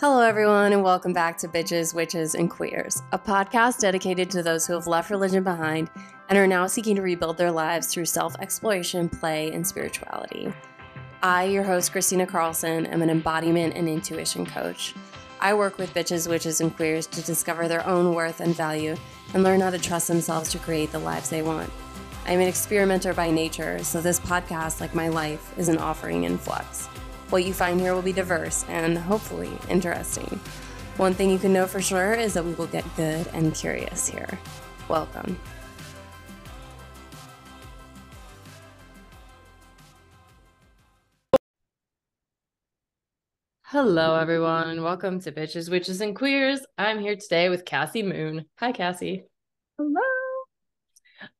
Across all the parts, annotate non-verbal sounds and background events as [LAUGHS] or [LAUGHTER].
Hello, everyone, and welcome back to Bitches, Witches, and Queers, a podcast dedicated to those who have left religion behind and are now seeking to rebuild their lives through self exploration, play, and spirituality. I, your host, Christina Carlson, am an embodiment and intuition coach. I work with bitches, witches, and queers to discover their own worth and value and learn how to trust themselves to create the lives they want. I'm an experimenter by nature, so this podcast, like my life, is an offering in flux. What you find here will be diverse and hopefully interesting. One thing you can know for sure is that we will get good and curious here. Welcome. Hello, everyone, and welcome to Bitches, Witches, and Queers. I'm here today with Cassie Moon. Hi, Cassie. Hello.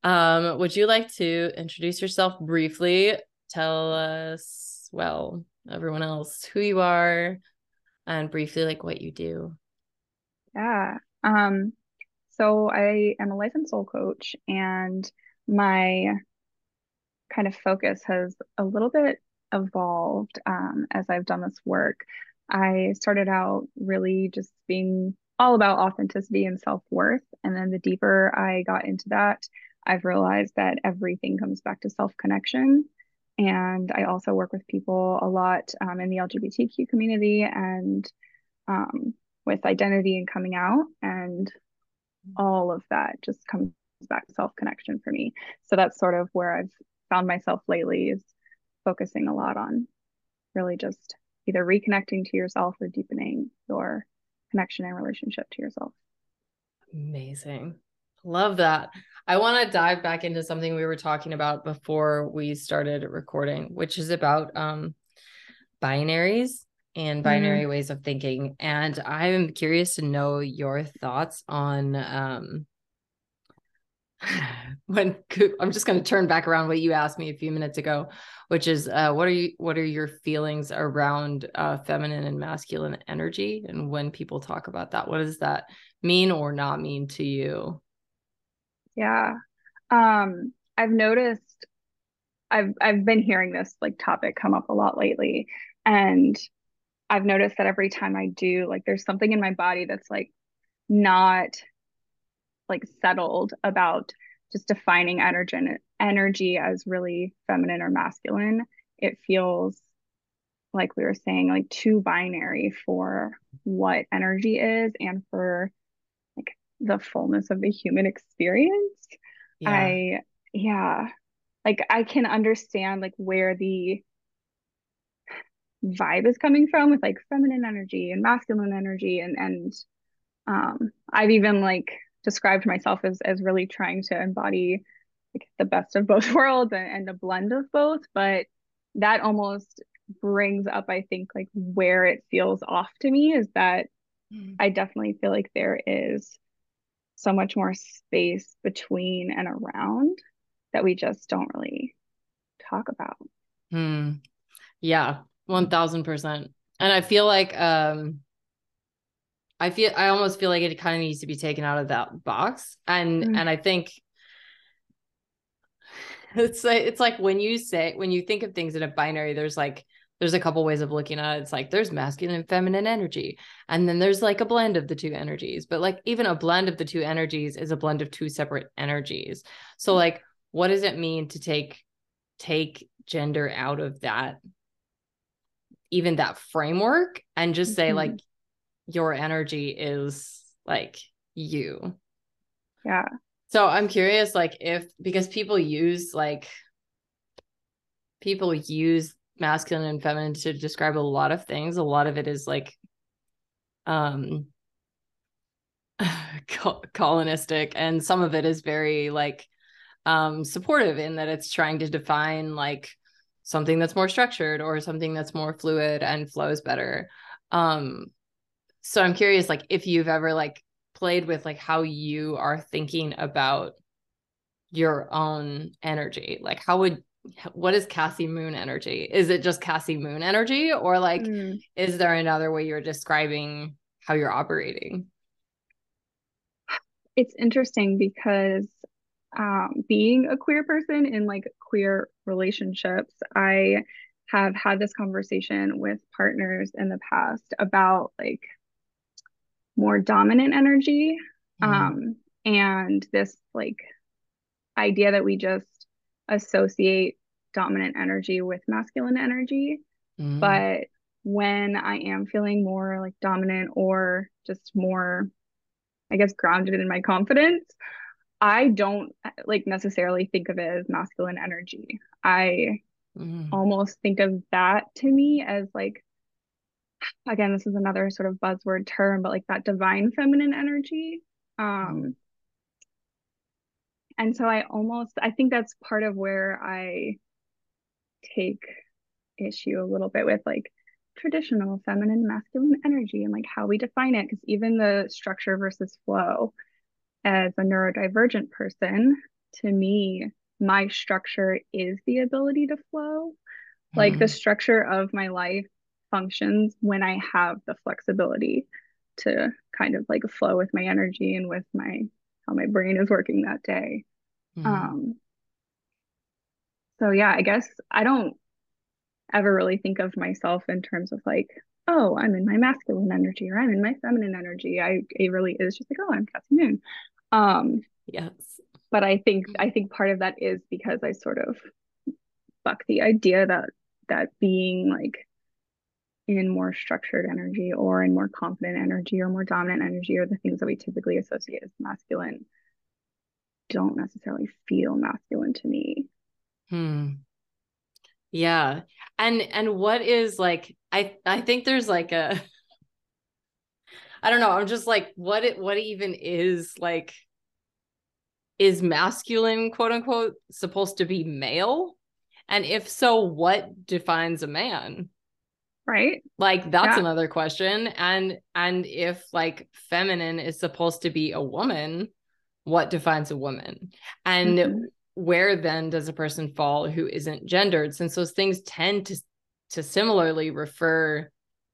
Um, would you like to introduce yourself briefly? Tell us, well, everyone else who you are and briefly like what you do. Yeah. Um, so I am a life and soul coach and my kind of focus has a little bit evolved um, as I've done this work. I started out really just being all about authenticity and self worth. And then the deeper I got into that, I've realized that everything comes back to self connection. And I also work with people a lot um, in the LGBTQ community and um, with identity and coming out. And all of that just comes back to self connection for me. So that's sort of where I've found myself lately is focusing a lot on really just either reconnecting to yourself or deepening your connection and relationship to yourself. Amazing. Love that. I want to dive back into something we were talking about before we started recording, which is about um, binaries and binary mm. ways of thinking. And I'm curious to know your thoughts on um, [SIGHS] when I'm just going to turn back around what you asked me a few minutes ago, which is uh, what are you what are your feelings around uh, feminine and masculine energy, and when people talk about that, what does that mean or not mean to you? Yeah, um, I've noticed I've I've been hearing this like topic come up a lot lately, and I've noticed that every time I do, like, there's something in my body that's like not like settled about just defining energy energy as really feminine or masculine it feels like we were saying like too binary for what energy is and for the fullness of the human experience yeah. i yeah like i can understand like where the vibe is coming from with like feminine energy and masculine energy and and um i've even like described myself as as really trying to embody like the best of both [LAUGHS] worlds and, and a blend of both but that almost brings up i think like where it feels off to me is that mm. i definitely feel like there is so much more space between and around that we just don't really talk about hmm. yeah 1000% and i feel like um I feel I almost feel like it kind of needs to be taken out of that box. And mm. and I think [SIGHS] it's like it's like when you say when you think of things in a binary, there's like there's a couple ways of looking at it. It's like there's masculine and feminine energy. And then there's like a blend of the two energies. But like even a blend of the two energies is a blend of two separate energies. So mm. like what does it mean to take take gender out of that even that framework and just say mm-hmm. like your energy is like you. Yeah. So I'm curious, like, if because people use like people use masculine and feminine to describe a lot of things. A lot of it is like um [LAUGHS] colonistic and some of it is very like um supportive in that it's trying to define like something that's more structured or something that's more fluid and flows better um so i'm curious like if you've ever like played with like how you are thinking about your own energy like how would what is cassie moon energy is it just cassie moon energy or like mm. is there another way you're describing how you're operating it's interesting because um, being a queer person in like queer relationships i have had this conversation with partners in the past about like more dominant energy mm-hmm. um and this like idea that we just associate dominant energy with masculine energy mm-hmm. but when i am feeling more like dominant or just more i guess grounded in my confidence i don't like necessarily think of it as masculine energy i mm. almost think of that to me as like again this is another sort of buzzword term but like that divine feminine energy um and so i almost i think that's part of where i take issue a little bit with like traditional feminine masculine energy and like how we define it because even the structure versus flow as a neurodivergent person to me my structure is the ability to flow. Mm. Like the mm-hmm. structure of my life functions when I have the flexibility to kind of like flow with my energy and with my how my brain is working that day. Mm. Um so yeah, I guess I don't ever really think of myself in terms of like, oh, I'm in my masculine energy or I'm in my feminine energy. I it really is just like, oh, I'm Cassie Moon. Um yes but I think I think part of that is because I sort of buck the idea that that being like in more structured energy or in more confident energy or more dominant energy or the things that we typically associate as masculine don't necessarily feel masculine to me. Hmm. Yeah. And and what is like I I think there's like a [LAUGHS] I don't know, I'm just like what it what even is like is masculine, quote unquote, supposed to be male? And if so, what defines a man? Right. Like that's yeah. another question. And and if like feminine is supposed to be a woman, what defines a woman? And mm-hmm. where then does a person fall who isn't gendered? Since those things tend to to similarly refer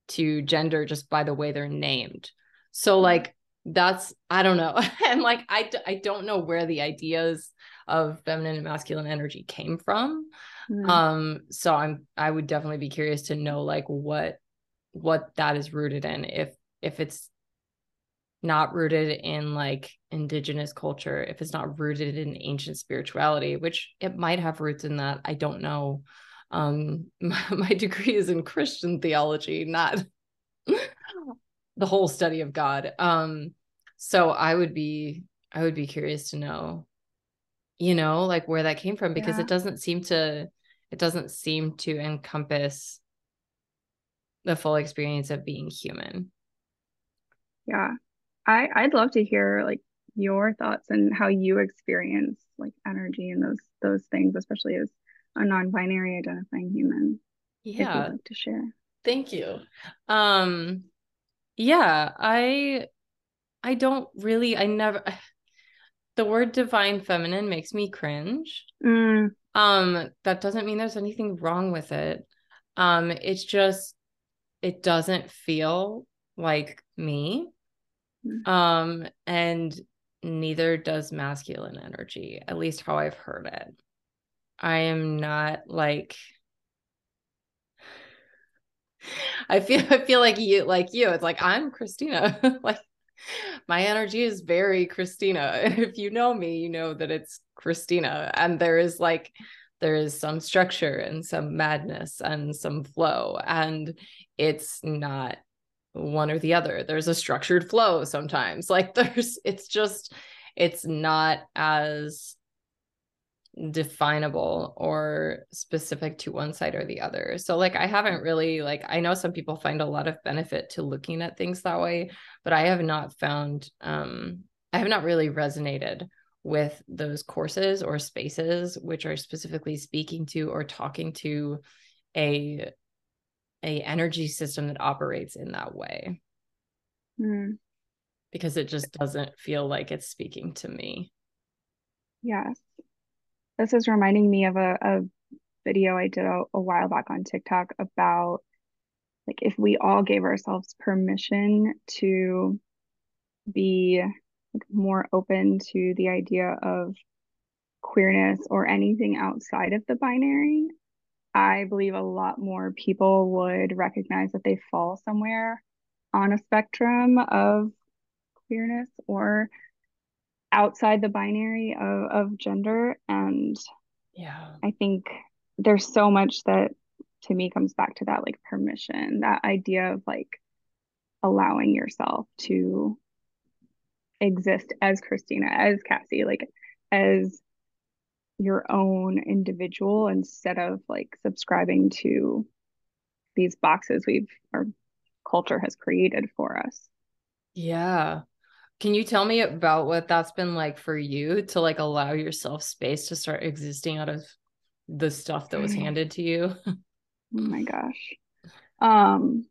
to gender just by the way they're named. So like that's i don't know [LAUGHS] and like I, I don't know where the ideas of feminine and masculine energy came from mm. um so i'm i would definitely be curious to know like what what that is rooted in if if it's not rooted in like indigenous culture if it's not rooted in ancient spirituality which it might have roots in that i don't know um [LAUGHS] my, my degree is in christian theology not [LAUGHS] the whole study of God. Um, so I would be I would be curious to know, you know, like where that came from because yeah. it doesn't seem to it doesn't seem to encompass the full experience of being human. Yeah. I I'd love to hear like your thoughts and how you experience like energy and those those things, especially as a non-binary identifying human. Yeah. like to share. Thank you. Um yeah, I I don't really I never the word divine feminine makes me cringe. Mm. Um that doesn't mean there's anything wrong with it. Um it's just it doesn't feel like me. Mm. Um and neither does masculine energy, at least how I've heard it. I am not like [SIGHS] I feel [LAUGHS] I feel like you like you. It's like I'm Christina. [LAUGHS] like my energy is very Christina. [LAUGHS] If you know me, you know that it's Christina. And there is like there is some structure and some madness and some flow. And it's not one or the other. There's a structured flow sometimes. [LAUGHS] Like there's it's just it's not as definable or specific to one side or the other. So like I haven't really like I know some people find a lot of benefit to looking at things that way, but I have not found um I have not really resonated with those courses or spaces which are specifically speaking to or talking to a a energy system that operates in that way. Mm. Because it just doesn't feel like it's speaking to me. Yes. This is reminding me of a, a video I did a, a while back on TikTok about like if we all gave ourselves permission to be like, more open to the idea of queerness or anything outside of the binary I believe a lot more people would recognize that they fall somewhere on a spectrum of queerness or outside the binary of, of gender. And yeah, I think there's so much that to me comes back to that like permission, that idea of like allowing yourself to exist as Christina, as Cassie, like as your own individual instead of like subscribing to these boxes we've our culture has created for us. Yeah. Can you tell me about what that's been like for you to like allow yourself space to start existing out of the stuff that was handed to you? [LAUGHS] oh my gosh. Um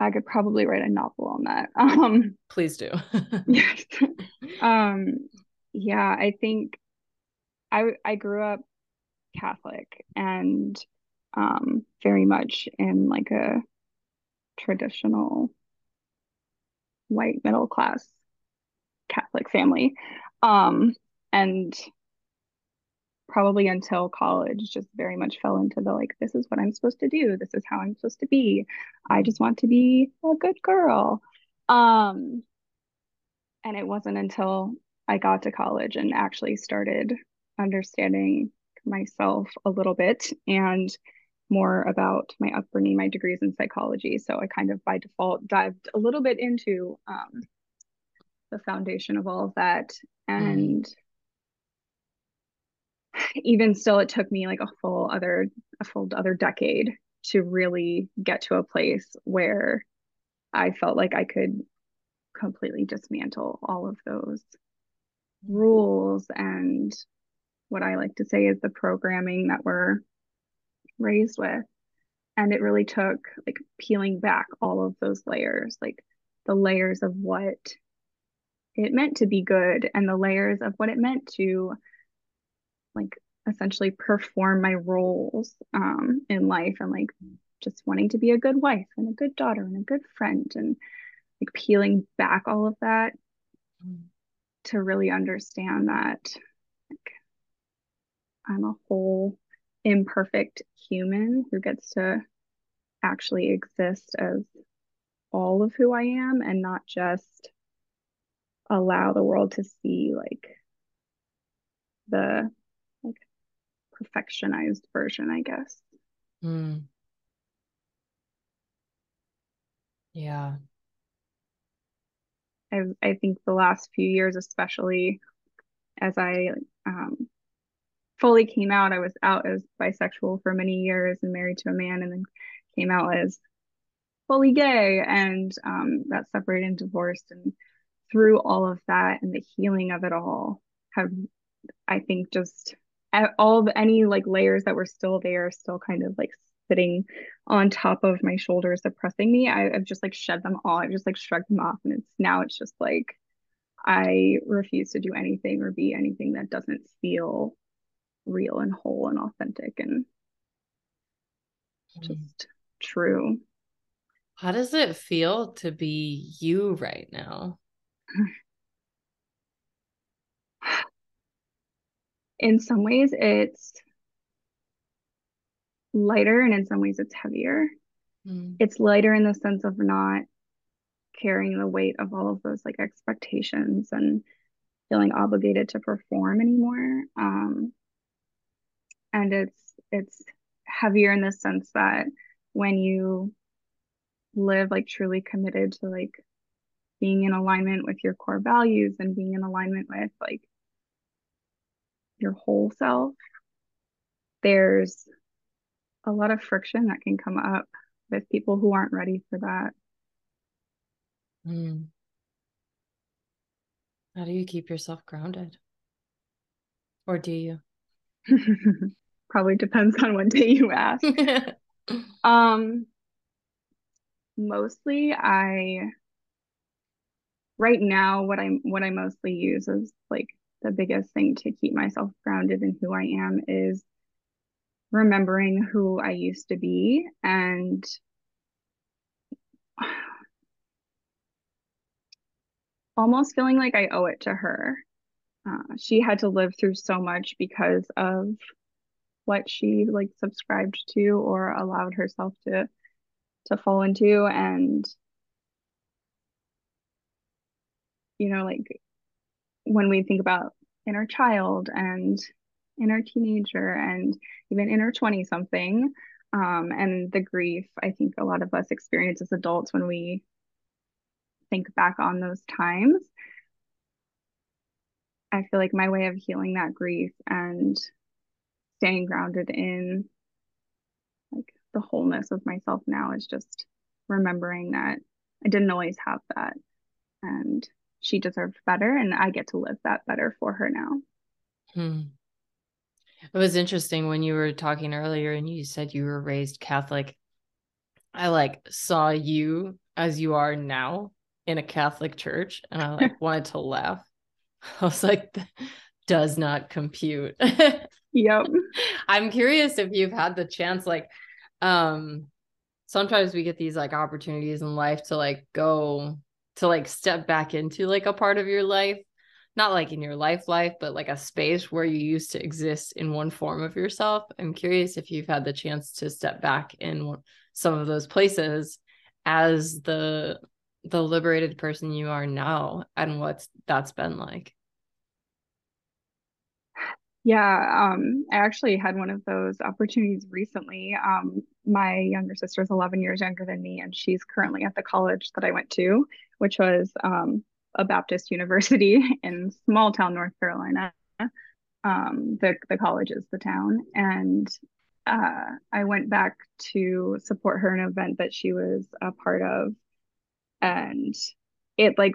I could probably write a novel on that. [LAUGHS] Um please do. [LAUGHS] yes. Um yeah, I think I I grew up Catholic and um very much in like a traditional white middle class Catholic family. Um, and probably until college just very much fell into the like this is what I'm supposed to do. This is how I'm supposed to be. I just want to be a good girl. Um, and it wasn't until I got to college and actually started understanding myself a little bit and more about my upbringing, my degrees in psychology. So I kind of by default dived a little bit into um, the foundation of all of that. And mm. even still, it took me like a full other, a full other decade to really get to a place where I felt like I could completely dismantle all of those rules and what I like to say is the programming that we're raised with. And it really took like peeling back all of those layers, like the layers of what it meant to be good and the layers of what it meant to like essentially perform my roles um, in life and like just wanting to be a good wife and a good daughter and a good friend and like peeling back all of that to really understand that like I'm a whole imperfect human who gets to actually exist as all of who I am and not just allow the world to see like the like perfectionized version, I guess. Mm. Yeah. I I think the last few years, especially as I um, fully came out, I was out as bisexual for many years and married to a man, and then came out as fully gay, and um, got separated and divorced, and through all of that and the healing of it all have i think just all the any like layers that were still there still kind of like sitting on top of my shoulders oppressing me I, have just like shed them all. I've just like shrugged them off and it's now it's just like i refuse to do anything or be anything that doesn't feel real and whole and authentic and mm. just true. How does it feel to be you right now in some ways it's lighter and in some ways it's heavier. Mm. It's lighter in the sense of not carrying the weight of all of those like expectations and feeling obligated to perform anymore. Um, and it's it's heavier in the sense that when you live like truly committed to like being in alignment with your core values and being in alignment with like your whole self, there's a lot of friction that can come up with people who aren't ready for that. Mm. How do you keep yourself grounded? Or do you? [LAUGHS] Probably depends on what day you ask. [LAUGHS] um mostly I right now what I'm what I mostly use is like the biggest thing to keep myself grounded in who I am is remembering who I used to be and [SIGHS] almost feeling like I owe it to her. Uh, she had to live through so much because of what she like subscribed to or allowed herself to to fall into and you know like when we think about inner child and inner teenager and even inner 20 something um, and the grief i think a lot of us experience as adults when we think back on those times. I feel like my way of healing that grief and staying grounded in like the wholeness of myself now is just remembering that i didn't always have that and she deserved better and I get to live that better for her now. Hmm. It was interesting when you were talking earlier and you said you were raised Catholic. I like saw you as you are now in a Catholic church and I like [LAUGHS] wanted to laugh. [LAUGHS] I was like, does not compute. [LAUGHS] yep. I'm curious if you've had the chance, like, um, sometimes we get these like opportunities in life to like go to like step back into like a part of your life not like in your life life but like a space where you used to exist in one form of yourself. I'm curious if you've had the chance to step back in some of those places as the the liberated person you are now and what that's been like. Yeah, um, I actually had one of those opportunities recently. Um, my younger sister is 11 years younger than me, and she's currently at the college that I went to, which was um, a Baptist university [LAUGHS] in small town North Carolina. Um, the the college is the town, and uh, I went back to support her in an event that she was a part of, and it like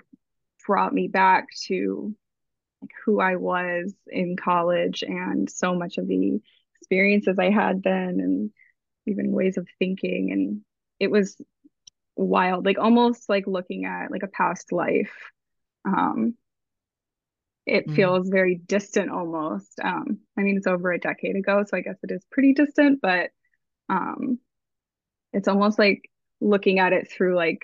brought me back to like who I was in college and so much of the experiences I had then and even ways of thinking. And it was wild like almost like looking at like a past life um it mm. feels very distant almost um i mean it's over a decade ago so i guess it is pretty distant but um it's almost like looking at it through like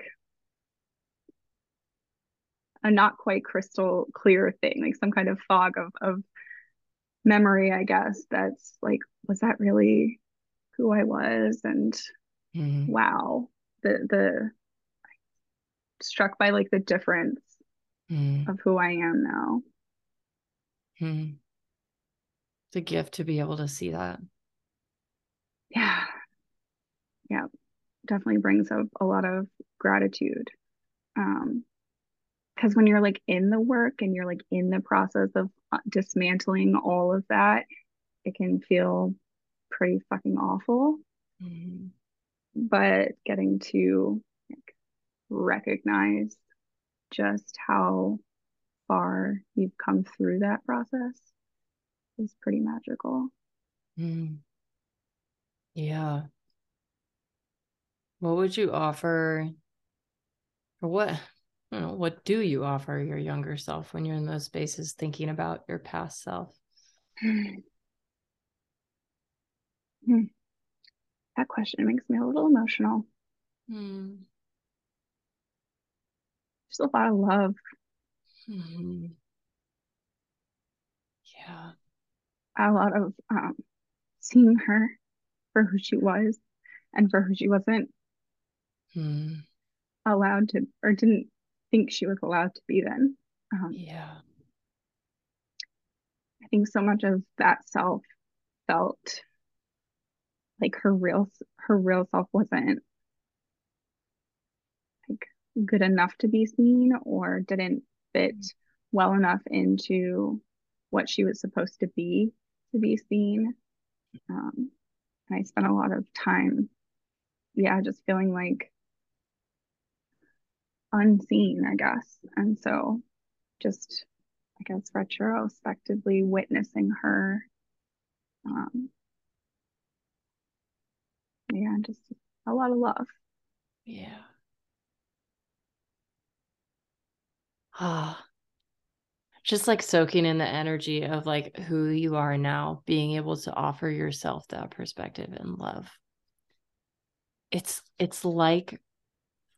a not quite crystal clear thing, like some kind of fog of of memory, I guess, that's like, was that really who I was? And mm-hmm. wow, the the struck by like the difference mm. of who I am now. Mm. It's a gift to be able to see that. Yeah. Yeah. Definitely brings up a lot of gratitude. Um, because when you're like in the work and you're like in the process of uh, dismantling all of that, it can feel pretty fucking awful. Mm-hmm. But getting to like, recognize just how far you've come through that process is pretty magical. Mm. Yeah. What would you offer or what know, what do you offer your younger self when you're in those spaces thinking about your past self? [SIGHS] Hmm. That question makes me a little emotional. Hmm. There's a lot of love. Hmm. Yeah. A lot of um, seeing her for who she was and for who she wasn't hmm. allowed to or didn't think she was allowed to be then. Um, yeah. I think so much of that self felt like her real her real self wasn't like good enough to be seen or didn't fit well enough into what she was supposed to be to be seen. Um, I spent a lot of time, yeah, just feeling like unseen, I guess. And so just, I guess, retrospectively witnessing her. Um, yeah, just a lot of love. Yeah. Ah. just like soaking in the energy of like who you are now, being able to offer yourself that perspective and love. It's it's like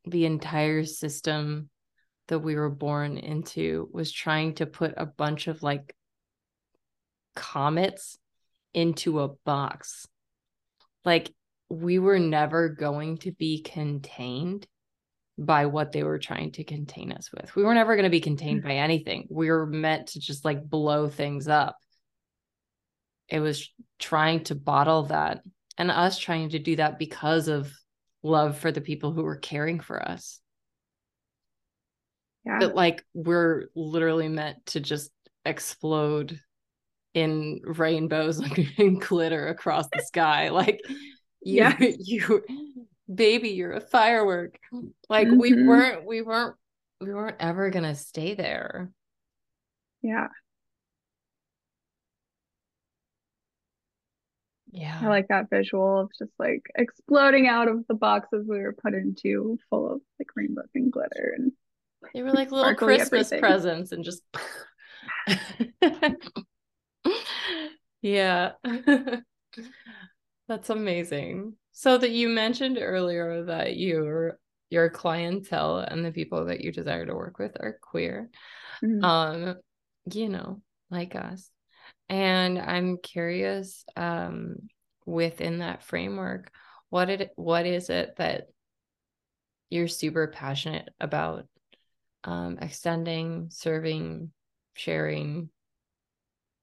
the entire system that we were born into was trying to put a bunch of like comets into a box. Like we were never going to be contained by what they were trying to contain us with. We were never going to be contained by anything. We were meant to just like blow things up. It was trying to bottle that and us trying to do that because of love for the people who were caring for us. Yeah. But like we're literally meant to just explode in rainbows [LAUGHS] and glitter across the sky. Like you, Yeah. [LAUGHS] you, baby, you're a firework. Like we Mhm. weren't, we weren't, we weren't ever gonna stay there. Yeah. Yeah. I like that visual of just like exploding out of the boxes we were put into full of like rainbows and glitter and They were like little Christmas everything. presents and just [LAUGHS] Yeah. [LAUGHS] That's amazing. So that you mentioned earlier that your your clientele and the people that you desire to work with are queer. Mhm. Um, you know, like us. And I'm curious um within that framework, what it what is it that you're super passionate about um extending, serving, sharing,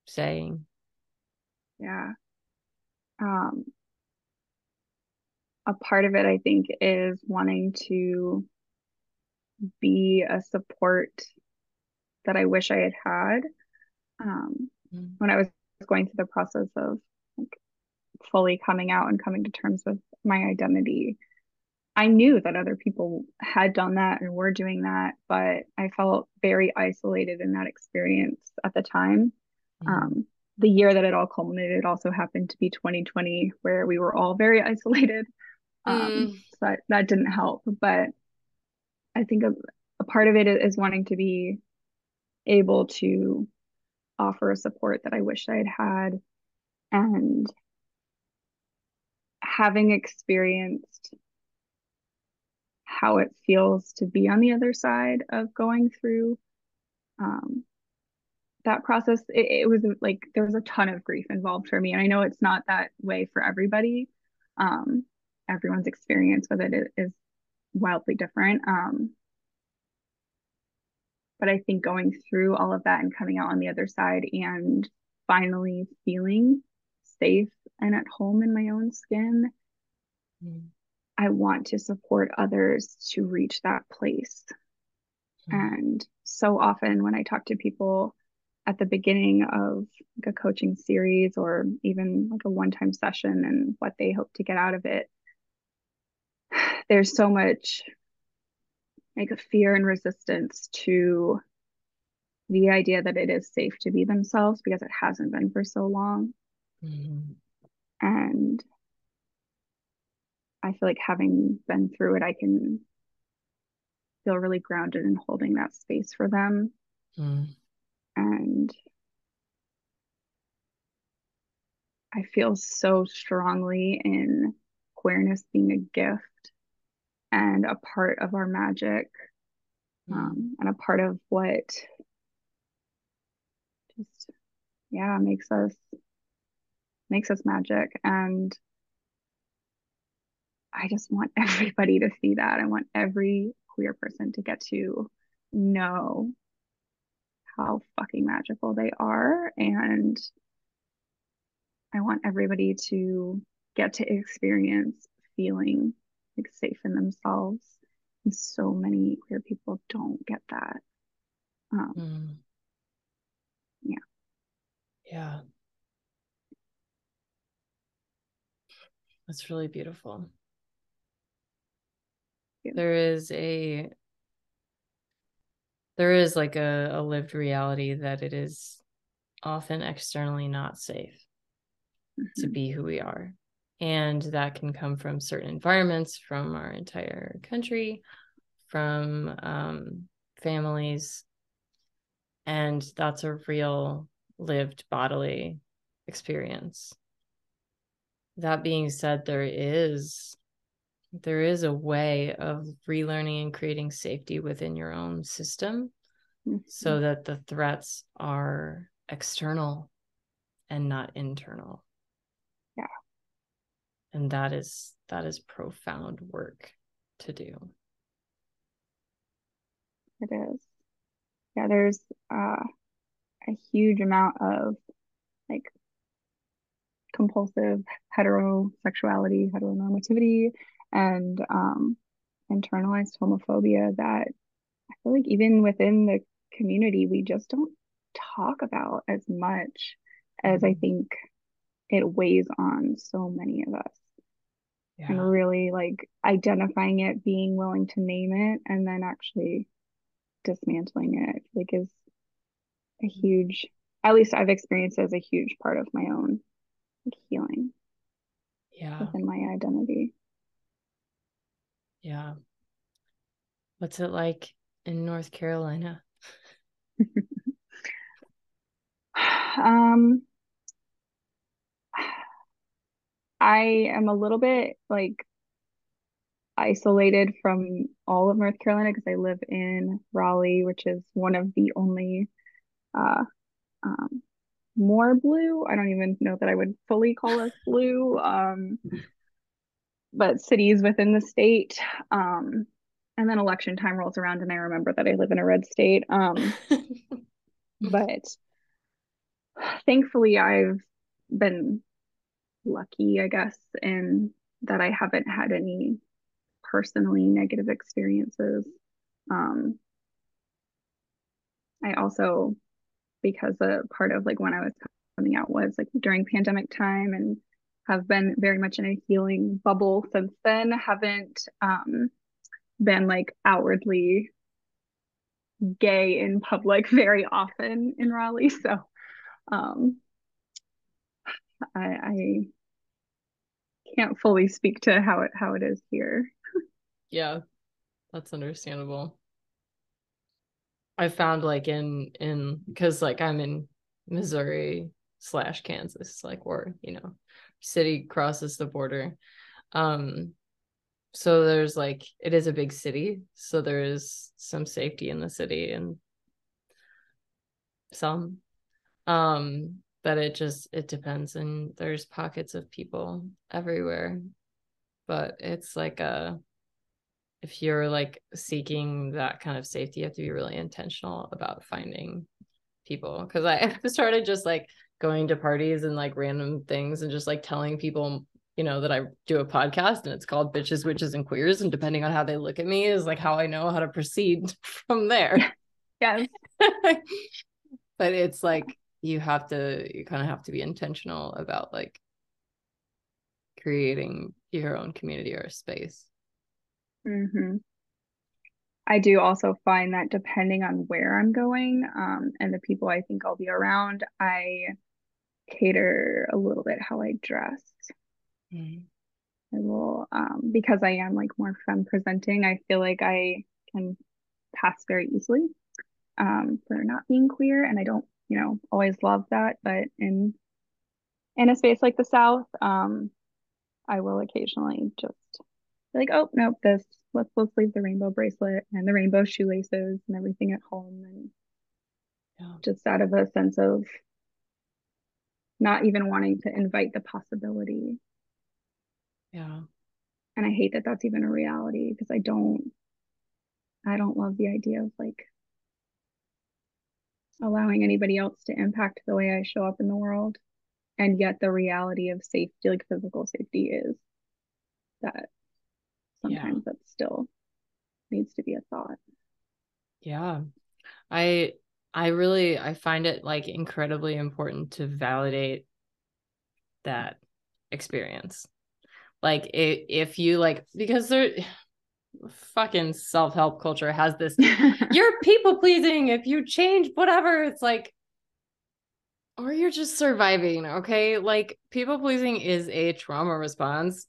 saying? Yeah. Um, a part of it, I think, is wanting to be a support that I wish I had had um, Mm. when I was going through the process of like fully coming out and coming to terms with my identity. I knew that other people had done that and were doing that, but I felt very isolated in that experience at the time. Mm. Um, the year that it all culminated also happened to be 2020, where we were all very [LAUGHS] isolated. Um, Mm. so that, that didn't help. But I think a, a part of it is wanting to be able to offer a support that I wish I had had and having experienced how it feels to be on the other side of going through um, that process it, it was like there was a ton of grief involved for me and i know it's not that way for everybody um, everyone's experience with it is, wildly different um, but i think going through all of that and coming out on the other side and finally feeling safe and at home in my own skin Mm. i want to support others to reach that place Mm. and so often when I talk to people at the beginning of like a coaching series or even like a one-time session and what they hope to get out of it, there's so much like a fear and resistance to the idea that it is safe to be themselves because it hasn't been for so long. Mhm. And I feel like having been through it, I can feel really grounded in holding that space for them. Mm. and I feel so strongly in queerness being a gift and a part of our magic Mm. um, and a part of what just yeah makes us makes us magic and I just want [LAUGHS] everybody to see that. I want every queer person to get to know how fucking magical they are and I want everybody to get to experience feeling like safe in themselves. And so many queer people don't get that. Um, Mm. Yeah. Yeah. That's really beautiful. Yeah. There is a there is like a, a lived reality that it is often externally not safe to mhm. be who we are. And that can come from certain environments, from our entire country, from um, families. And that's a real lived bodily experience. That being said, there is there is a way of relearning and creating safety within your own system so Mhm. that the threats are external and not internal. And that is that is profound work to do. It is. Yeah there's uh, a huge amount of like compulsive heterosexuality heteronormativity and um, internalized homophobia that i feel like even within the community we just don't talk about as much as i mm-hmm. think it weighs on so many of us yeah. and really like identifying it, being willing to name it, and then actually dismantling it, like is a huge, at least I've experienced as a huge part of my own like, healing. Yeah. Within my identity. Yeah. What's it like in North Carolina? [LAUGHS] um I am a little bit like isolated from all of North Carolina because I live in Raleigh, which is one of the only uh, um, more blue. I don't even know that I would fully call us blue, um, but cities within the state. Um, and then election time rolls around, and I remember that I live in a red state. Um, [LAUGHS] but thankfully, I've been lucky, I guess, in that I haven't had any personally negative experiences. Um, I also, because a part of like when I was coming out was like during pandemic time and have been very much in a healing bubble since then, haven't um, been like outwardly gay in public [LAUGHS] very often in Raleigh. So um, I, I can't fully speak to how it how it is here. yeah, that's understandable. I found like in in because like I'm in Missouri slash Kansas, like where you know, city crosses the border. Um, so there's like it is a big city, so there is some safety in the city and some um but it just it depends and there's pockets of people everywhere. But it's like a if you're like seeking that kind of safety you have to be really intentional about finding people. Because i [LAUGHS] started just like going to parties and like random things and just like telling people you know that i do a podcast and it's called bitches witches and queers and depending on how they look at me is like how i know how to proceed [LAUGHS] from there. [LAUGHS] Yes. But it's like you have to you kind of have to be intentional about like creating your own community or space mm-hmm. i do also find that depending on where i'm going um, and the people i think i'll be around i cater a little bit how i dress mm-hmm. i will um, because i am like more femme presenting i feel like i can pass very easily um, for not being queer and i don't you know, always love that. But in in a space like the South, um, I will occasionally just be like, oh nope, this let's let's leave the rainbow bracelet and the rainbow shoelaces and everything at home and yeah. just out of a sense of not even wanting to invite the possibility. Yeah. And I hate that that's even a reality because I don't I don't love the idea of like allowing anybody else to impact the way I show up in the world. And yet the reality of safety, like physical safety, is that sometimes yeah. that still needs to be a thought. Yeah. I I really I find it like incredibly important to validate that experience. Like if, if you like because there fucking self-help culture has this [LAUGHS] you're people pleasing if you change whatever it's like or you're just surviving okay? Like people pleasing is a trauma response.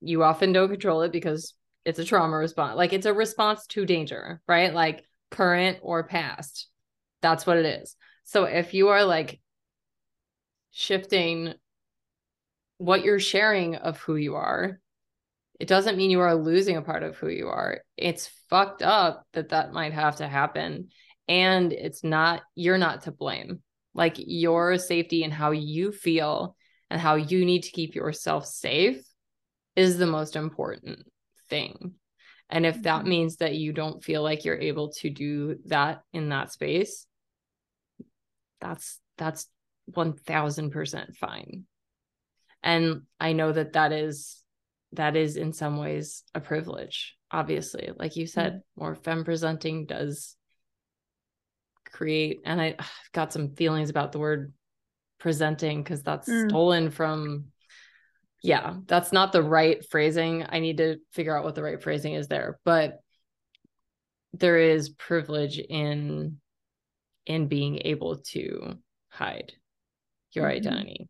You often don't control it because it's a trauma response like it's a response to danger right? Like current or past. That's what it is. So if you are like shifting what you're sharing of who you are it doesn't mean you are losing a part of who you are. It's fucked up that that might have to happen. And it's not, you're not to blame. Like your safety and how you feel and how you need to keep yourself safe is the most important thing. And if that Mhm. means that you don't feel like you're able to do that in that space, that's that's 1000% fine. And I know that that is that is in some ways a privilege, obviously. Like you said, more femme presenting does create and I, I've got some feelings about the word presenting because that's Mm. stolen from yeah that's not the right phrasing i need to figure out what the right phrasing is there but there is privilege in in being able to hide your Mhm. identity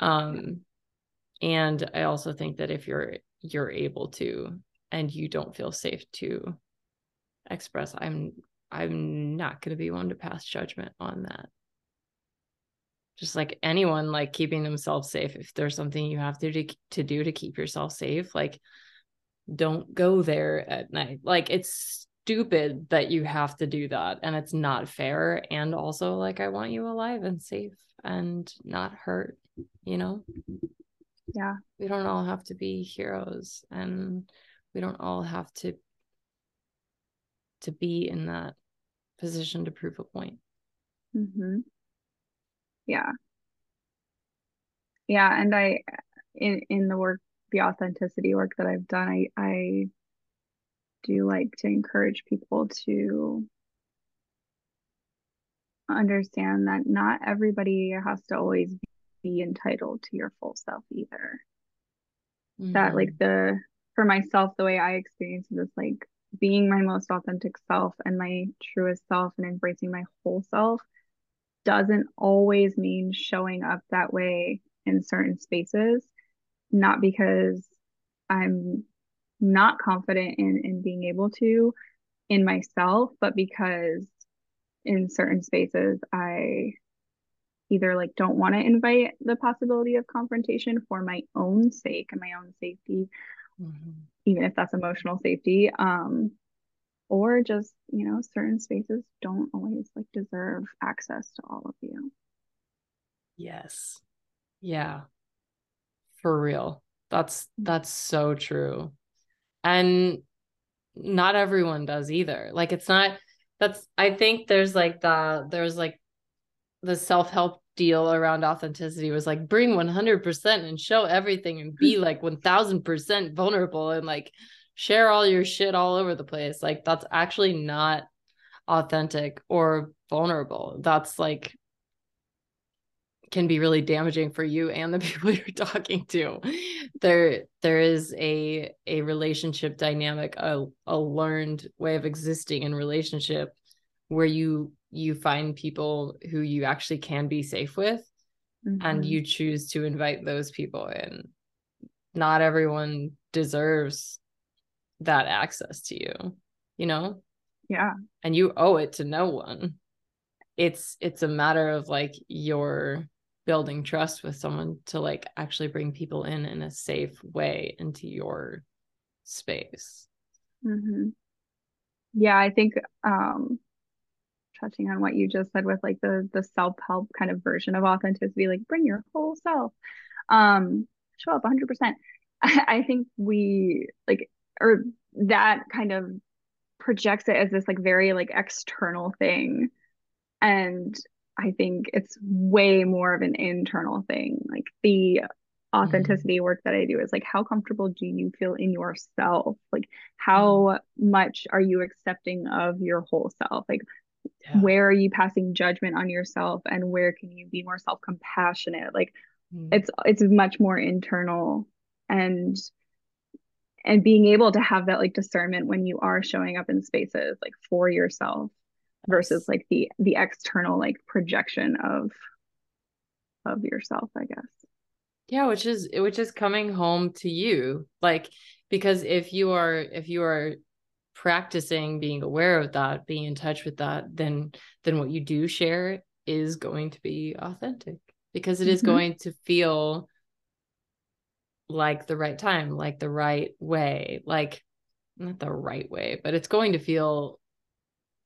um and i also think that if you're you're able to and you don't feel safe to express i'm i'm not going to be one to pass judgment on that. Just like anyone like keeping themselves safe if there's something you have to do to do to keep yourself safe like don't go there at night. Like it's stupid that you have to do that and it's not fair. And also like i want you alive and safe and not hurt you know Yeah. we don't all have to be heroes and we don't all have to to be in that position to prove a point mm-hmm. Yeah. Yeah, and I in in the work, the authenticity work that I've done, I I do like to encourage people to understand that not everybody has to always be entitled to your full self either. That like Mhm. the for myself, the way I experience this, like being my most authentic self and my truest self and embracing my whole self doesn't always mean showing up that way in certain spaces, not because I'm not confident in in being able to in myself, but because in certain spaces I either like don't want to invite the possibility of confrontation for my own sake and my own safety, Mhm. even if that's emotional safety. Um, or just, you know, certain spaces don't always like deserve access to all of you. Yes. Yeah. For real. That's that's so true. And not everyone does either. Like it's not that's I think there's like the there's like the self-help deal around authenticity was like bring 100% and show everything and be like 1000% vulnerable and like share all your shit all over the place. Like that's actually not authentic or vulnerable. That's like can be really damaging for you and the [LAUGHS] people you're talking to there there is a a relationship dynamic a, a learned way of existing in relationship where you you find people who you actually can be safe with and Mhm. you choose to invite those people in. Not everyone deserves that access to you you know? Yeah. and you owe it to no one. It's it's a matter of like your building trust with someone to like actually bring people in in a safe way into your space. Hmm Yeah, I think um touching on what you just said with like the the self-help kind of version of authenticity, like bring your whole self. Um, show up 100%. I, [LAUGHS] I think we like or that kind of projects it as this like very like external thing. And I think it's way more of an internal thing. Like the authenticity work that I do is like how comfortable do you feel in yourself? Like how much are you accepting of your whole self? Like yeah. where are you passing judgment on yourself and where can you be more self-compassionate? Like Mm. it's it's much more internal and and being able to have that like discernment when you are showing up in spaces like for yourself versus like the the external like projection of of yourself i guess yeah which is which is coming home to you like because if you are if you are practicing being aware of that being in touch with that then then what you do share is going to be authentic because it is Mhm. going to feel like the right time like the right way like not the right way but it's going to feel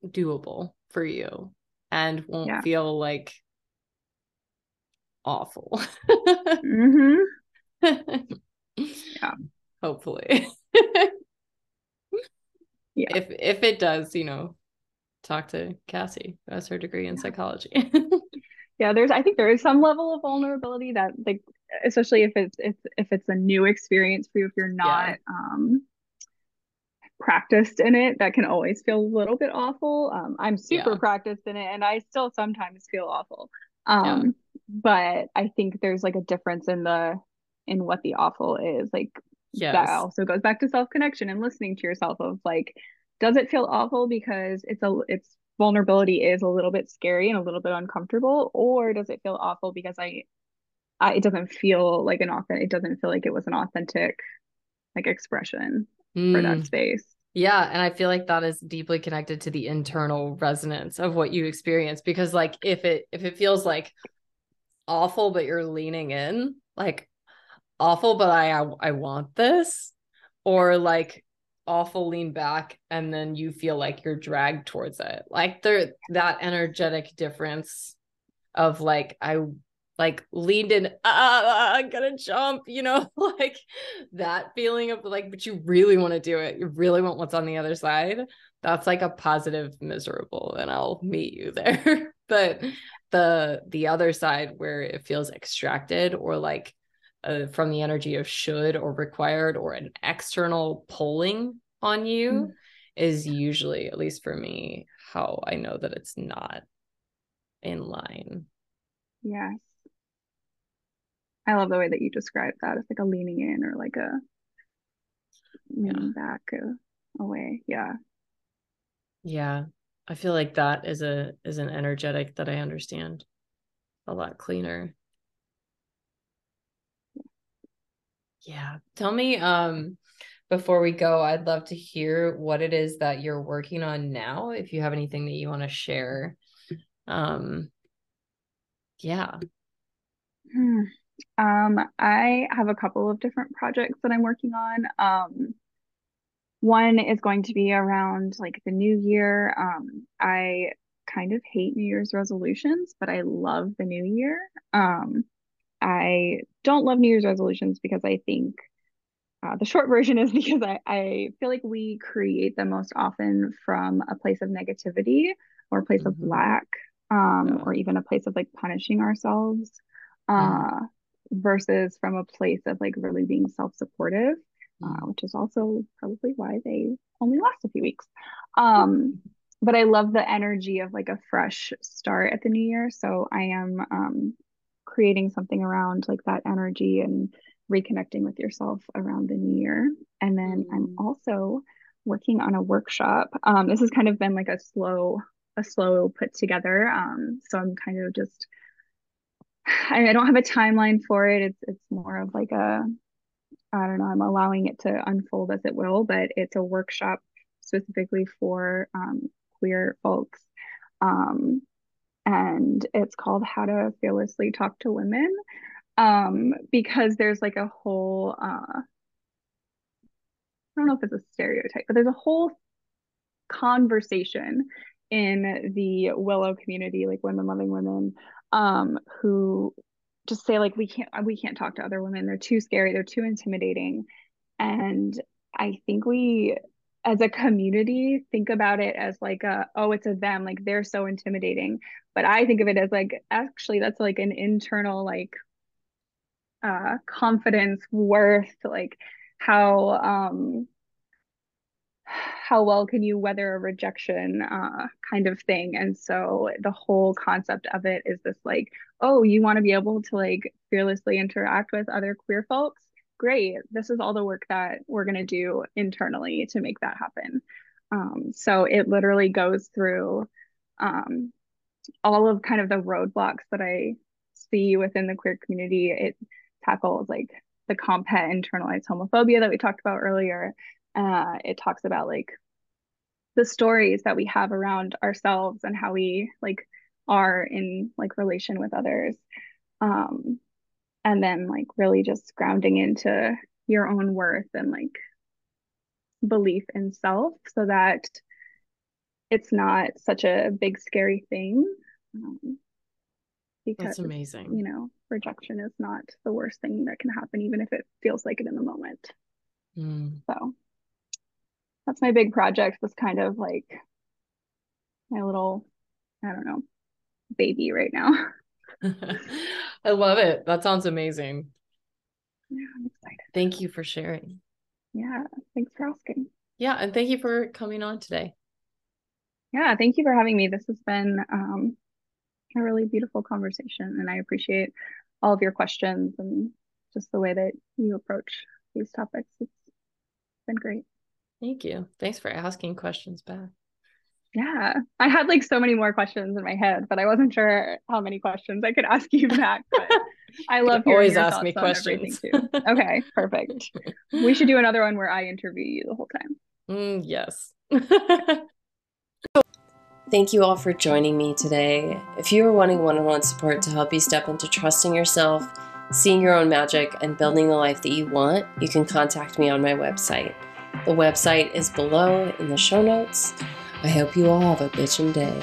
doable for you and won't Yeah. feel like awful hmm [LAUGHS] yeah hopefully. [LAUGHS] Yeah. If if it does, you know, talk to Cassie, who has her degree in Yeah. psychology. [LAUGHS] yeah there's i think there is some level of vulnerability that like especially if it's if, if it's a new experience for you if you're not um practiced in it that can always feel a little bit awful um i'm super Yeah. practiced in it and i still sometimes feel awful Yeah. um but i think there's like a difference in the in what the awful is like that yes. also goes back to self connection and listening to yourself of like does it feel awful because it's a it's vulnerability is a little bit scary and a little bit uncomfortable or does it feel awful because i, I it doesn't feel like an authentic it doesn't feel like it was an authentic like expression for Mm, that space? Yeah, and I feel like that is deeply connected to the internal resonance of what you experience because like if it if it feels like awful but you're leaning in, like awful but I I, want this. Or like awful lean back and then you feel like you're dragged towards it. Like there that energetic difference of like I like leaned in ah, ah, ah, ah i'm gonna jump you know [LAUGHS] like that feeling of like but you really want to do it. You really want what's on the other side. That's like a positive miserable and i'll meet you there. [LAUGHS] But the the other side where it feels extracted or like uh, from the energy of should or required or an external pulling on you Mm. is usually at least for me how i know that it's not in line yes i love the way that you describe that it's like a leaning in or like a leaning back uh, away yeah Yeah. I feel like that is a is an energetic that I understand a lot cleaner. Yeah. Tell me um before we go, I'd love to hear what it is that you're working on now if you have anything that you want to share. Um yeah. Hmm. Um, I have a couple of different projects that I'm working on. Um, one is going to be around like the new year. Um, I kind of hate New Year's resolutions, but I love the new year. Um, I don't love New Year's resolutions because I think uh, the short [LAUGHS] version is because I, I feel like we create them most often from a place of negativity or a place of Mhm. lack, um, Yeah. or even a place of like punishing ourselves, uh, versus from a place of like really being self-supportive, uh, Mm. which is also probably why they only last a few weeks. Um, but I love the energy of like a fresh start at the new year. So I am um, creating something around like that energy and reconnecting with yourself around the new year. And then Mm. I'm also working on a workshop. Um, this has kind of been like a slow, a slow put together. Um, so I'm kind of just, [SIGHS] I, I don't have a timeline for it. It's it's more of like a, I don't know, I'm allowing it to unfold as it will, but it's a workshop specifically for um, queer folks. Um, and it's called How to Fearlessly Talk to Women um because there's like a whole uh I don't know if it's a stereotype, but there's a whole conversation in the Willow community, like women loving women, um, who just say like we can't we can't talk to other women. They're too scary, they're too intimidating. And I think we as a community think about it as like a oh it's a them like they're so intimidating. But i think of it as like actually that's like an internal like uh confidence worth like how um how well can you weather a rejection uh kind of thing. And so the whole concept of it is this like oh you want to be able to like fearlessly interact with other queer folks great. This is all the work that we're going to do internally to make that happen. Um so it literally goes through um all of kind of the roadblocks that i see within the queer community. It tackles like the compet internalized homophobia that we talked about earlier. Uh, it talks about like the stories that we have around ourselves and how we like are in like relation with others. Um and then like really just grounding into your own worth and like belief in self so that it's not such a big scary thing um, because That's amazing. you know rejection is not the worst thing that can happen even if it feels like it in the moment Mm. So that's my big project. this kind of like my little, I don't know, baby right now. [LAUGHS] [LAUGHS] I love it. That sounds amazing. Yeah, I'm excited. Thank you for sharing. Yeah, thanks for asking. Yeah, and thank you for coming on today. Yeah, thank you for having me. This has been um, a really beautiful conversation, and I appreciate all of your questions and just the way that you approach these topics. It's been great. Thank you. Thanks for asking questions back. Yeah, I had like so many more questions in my head, but I wasn't sure how many questions I could [LAUGHS] ask you back. But [LAUGHS] I love you always ask me questions. too. Okay, [LAUGHS] perfect. we should do another one where I interview you the whole time. Mm, yes. Thank you all for joining me today. If you are wanting one on one support to help you step into trusting yourself, seeing your own magic, and building the life that you want, you can contact me on my website. The website is below in the show notes. I hope you all have a bitchin' day.